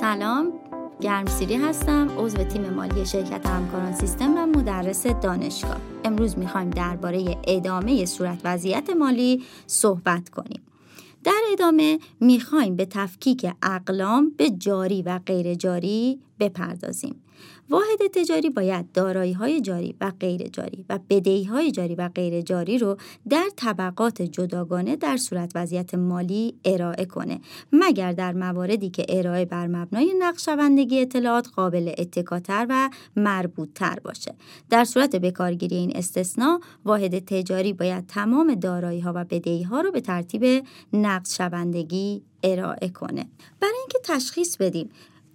سلام گرمسیری هستم عضو تیم مالی شرکت همکاران سیستم و مدرس دانشگاه. امروز می‌خوایم درباره ادامه صورت وضعیت مالی صحبت کنیم. در ادامه می‌خوایم به تفکیک اقلام به جاری و غیر جاری بپردازیم. واحد تجاری باید دارایی های جاری و غیر جاری و بدهی های جاری و غیر جاری رو در طبقات جداگانه در صورت وضعیت مالی ارائه کنه مگر در مواردی که ارائه بر مبنای نقشوندگی اطلاعات قابل اتکاتر و مربوطتر باشه. در صورت بکارگیری این استثنا واحد تجاری باید تمام دارایی ها و بدهی ها رو به ترتیب نقشوندگی ارائه کنه. برای اینکه تشخیص بدیم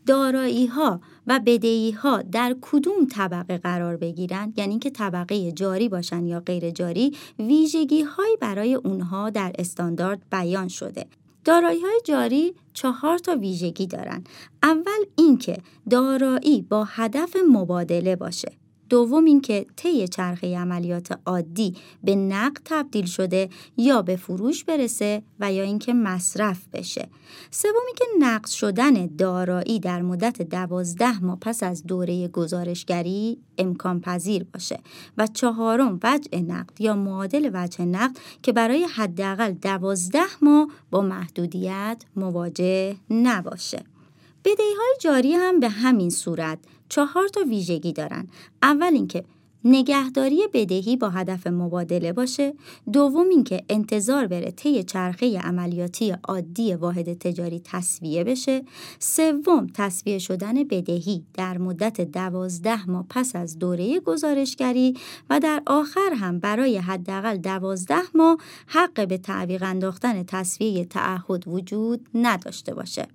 دارایی ها و بدهی ها در کدوم طبقه قرار بگیرن یعنی اینکه طبقه جاری باشن یا غیر جاری ویژگی هایی برای اونها در استاندارد بیان شده. دارایی های جاری چهار تا ویژگی دارن. اول اینکه دارایی با هدف مبادله باشه. دوم اینکه طی چرخه عملیات عادی به نقد تبدیل شده یا به فروش برسه و یا اینکه مصرف بشه. سوم اینکه نقد شدن دارایی در مدت دوازده ماه پس از دوره گزارشگری امکان پذیر باشه. و چهارم وجه نقد یا معادل وجه نقد که برای حداقل دوازده ماه با محدودیت مواجه نباشه. بدهی های جاری هم به همین صورت چهار تا ویژگی دارن. اول اینکه نگهداری بدهی با هدف مبادله باشه. دوم اینکه انتظار بره طی چرخه عملیاتی عادی واحد تجاری تصویه بشه. سوم تصویه شدن بدهی در مدت دوازده ماه پس از دوره گزارشگری و در آخر هم برای حداقل دوازده ماه حق به تعویق انداختن تصویه تعهد وجود نداشته باشه.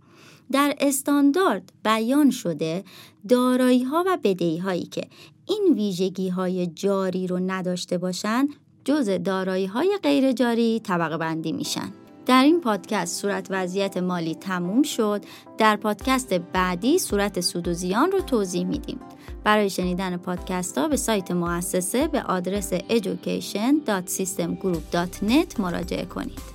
در استاندارد بیان شده دارایی ها و بدهی هایی که این ویژگی های جاری رو نداشته باشند جز دارایی های غیر جاری طبقه بندی میشن. در این پادکست صورت وضعیت مالی تموم شد. در پادکست بعدی صورت سود و زیان رو توضیح میدیم. برای شنیدن پادکست ها به سایت مؤسسه به آدرس education.systemgroup.net مراجعه کنید.